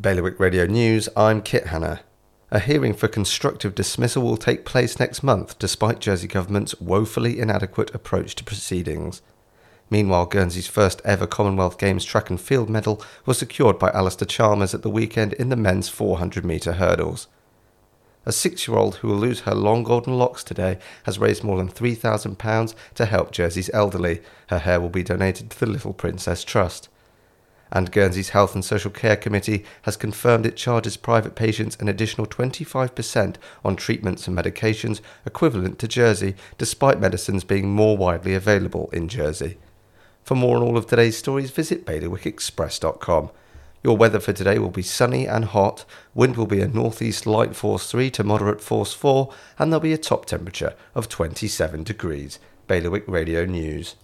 Bailiwick Radio News, I'm Kit Hanna. A hearing for constructive dismissal will take place next month despite Jersey Government's woefully inadequate approach to proceedings. Meanwhile, Guernsey's first ever Commonwealth Games track and field medal was secured by Alistair Chalmers at the weekend in the men's 400 metre hurdles. A six year old who will lose her long golden locks today has raised more than £3,000 to help Jersey's elderly. Her hair will be donated to the Little Princess Trust and Guernsey's Health and Social Care Committee has confirmed it charges private patients an additional 25% on treatments and medications equivalent to Jersey, despite medicines being more widely available in Jersey. For more on all of today's stories, visit bailiwickexpress.com. Your weather for today will be sunny and hot, wind will be a northeast light force 3 to moderate force 4, and there'll be a top temperature of 27 degrees. Bailiwick Radio News.